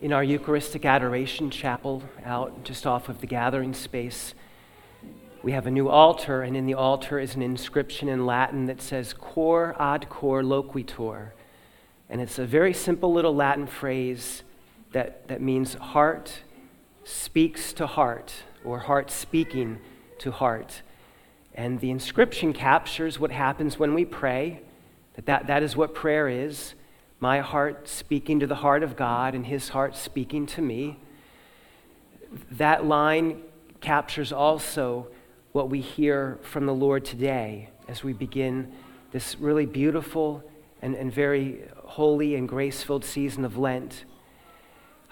in our Eucharistic Adoration Chapel out just off of the gathering space. We have a new altar, and in the altar is an inscription in Latin that says, Cor ad cor loquitur. And it's a very simple little Latin phrase that, that means heart speaks to heart, or heart speaking to heart. And the inscription captures what happens when we pray, that, that that is what prayer is my heart speaking to the heart of God and his heart speaking to me. That line captures also what we hear from the Lord today as we begin this really beautiful and, and very holy and grace filled season of Lent.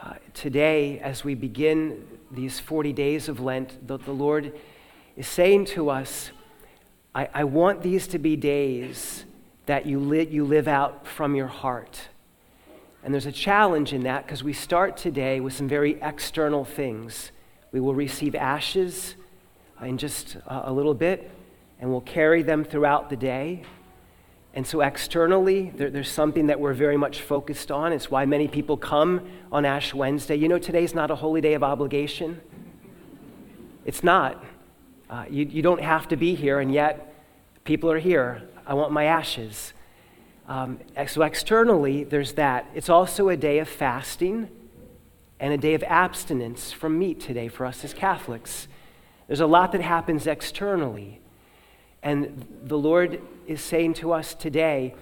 Uh, today, as we begin these 40 days of Lent, the, the Lord is saying to us, I, I want these to be days that you, li- you live out from your heart. And there's a challenge in that because we start today with some very external things. We will receive ashes in just a little bit, and we'll carry them throughout the day. And so, externally, there, there's something that we're very much focused on. It's why many people come on Ash Wednesday. You know, today's not a holy day of obligation. It's not. Uh, you, you don't have to be here, and yet people are here. I want my ashes. Um, so, externally, there's that. It's also a day of fasting and a day of abstinence from meat today for us as Catholics. There's a lot that happens externally. And the Lord is saying to us today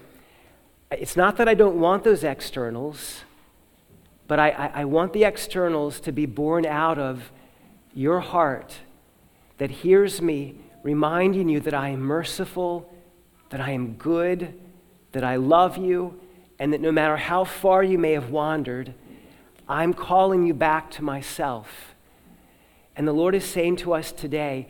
it's not that I don't want those externals, but I, I, I want the externals to be born out of your heart that hears me reminding you that I am merciful, that I am good, that I love you, and that no matter how far you may have wandered, I'm calling you back to myself. And the Lord is saying to us today,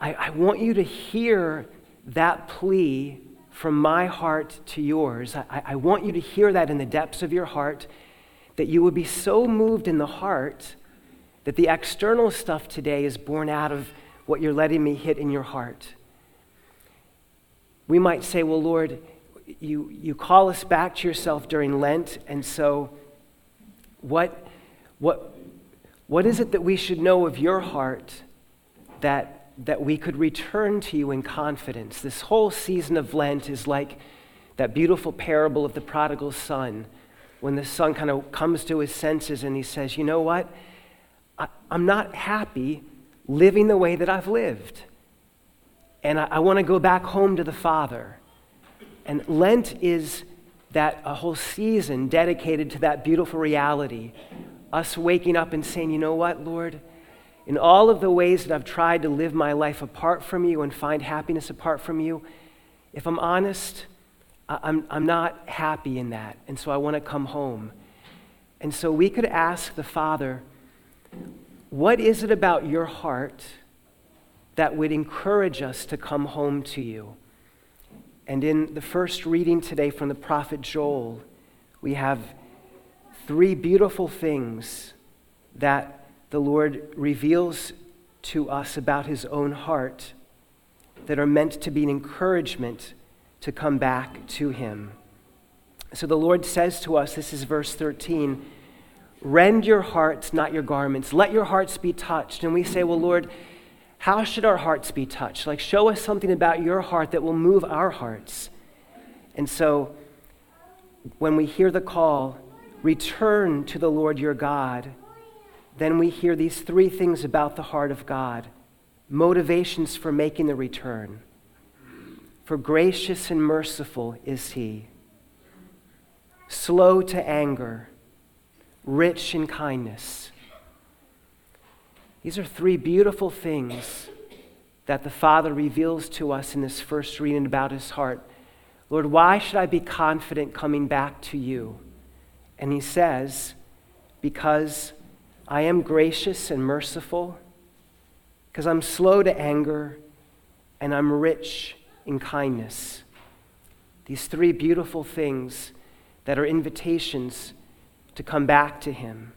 I, I want you to hear that plea from my heart to yours. I, I want you to hear that in the depths of your heart, that you would be so moved in the heart that the external stuff today is born out of what you're letting me hit in your heart. We might say, Well, Lord, you, you call us back to yourself during Lent, and so what, what, what is it that we should know of your heart that, that we could return to you in confidence? This whole season of Lent is like that beautiful parable of the prodigal son, when the son kind of comes to his senses and he says, You know what? I, am not happy living the way that I've lived. And I, I want to go back home to the Father. And Lent is that a whole season dedicated to that beautiful reality us waking up and saying, you know what, Lord? In all of the ways that I've tried to live my life apart from you and find happiness apart from you, if I'm honest, I'm, I'm not happy in that. And so I want to come home. And so we could ask the Father, what is it about your heart that would encourage us to come home to you? And in the first reading today from the prophet Joel, we have three beautiful things that the Lord reveals to us about his own heart that are meant to be an encouragement to come back to him. So the Lord says to us, this is verse 13, rend your hearts, not your garments. Let your hearts be touched. And we say, well, Lord, how should our hearts be touched? Like, show us something about your heart that will move our hearts. And so, when we hear the call, return to the Lord your God, then we hear these three things about the heart of God motivations for making the return. For gracious and merciful is he, slow to anger, rich in kindness. These are three beautiful things that the Father reveals to us in this first reading about his heart. Lord, why should I be confident coming back to you? And he says, Because I am gracious and merciful, because I'm slow to anger, and I'm rich in kindness. These three beautiful things that are invitations to come back to him.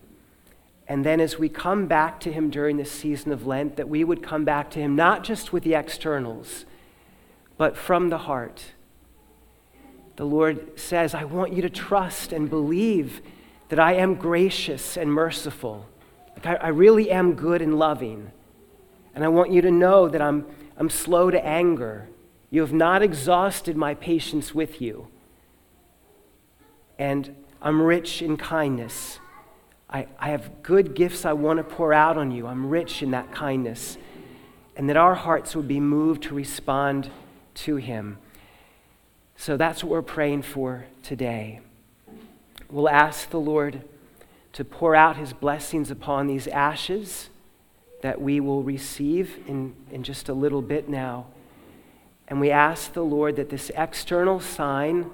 And then as we come back to him during this season of Lent, that we would come back to him not just with the externals, but from the heart the Lord says, I want you to trust and believe that I am gracious and merciful. Like I, I really am good and loving. And I want you to know that I'm, I'm slow to anger. You have not exhausted my patience with you. And I'm rich in kindness. I, I have good gifts I want to pour out on you. I'm rich in that kindness. And that our hearts would be moved to respond to him. So that's what we're praying for today. We'll ask the Lord to pour out his blessings upon these ashes that we will receive in, in just a little bit now. And we ask the Lord that this external sign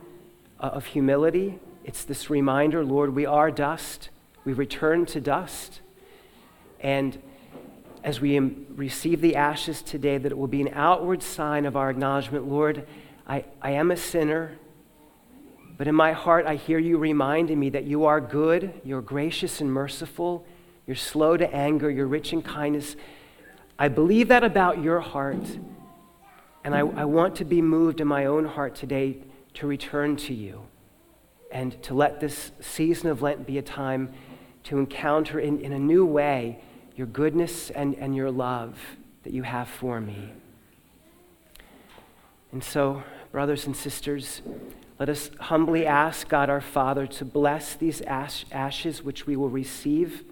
uh, of humility, it's this reminder, Lord, we are dust. We return to dust. And as we receive the ashes today, that it will be an outward sign of our acknowledgement, Lord, I, I am a sinner. But in my heart, I hear you reminding me that you are good, you're gracious and merciful, you're slow to anger, you're rich in kindness. I believe that about your heart. And I, I want to be moved in my own heart today to return to you and to let this season of Lent be a time to encounter in, in a new way your goodness and, and your love that you have for me. And so, brothers and sisters, let us humbly ask God our Father to bless these ash- ashes which we will receive.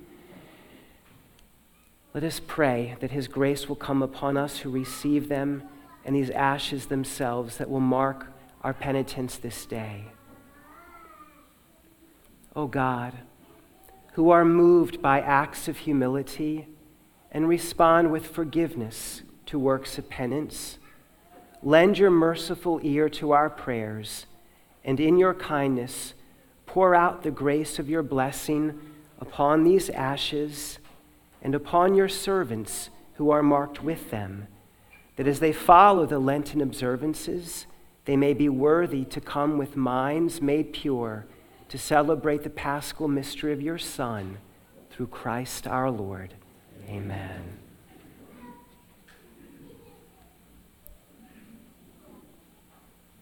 Let us pray that His grace will come upon us who receive them and these ashes themselves that will mark our penitence this day. O oh God, who are moved by acts of humility and respond with forgiveness to works of penance, lend your merciful ear to our prayers, and in your kindness, pour out the grace of your blessing upon these ashes and upon your servants who are marked with them that as they follow the Lenten observances, they may be worthy to come with minds made pure to celebrate the paschal mystery of your Son through Christ our Lord. Amen.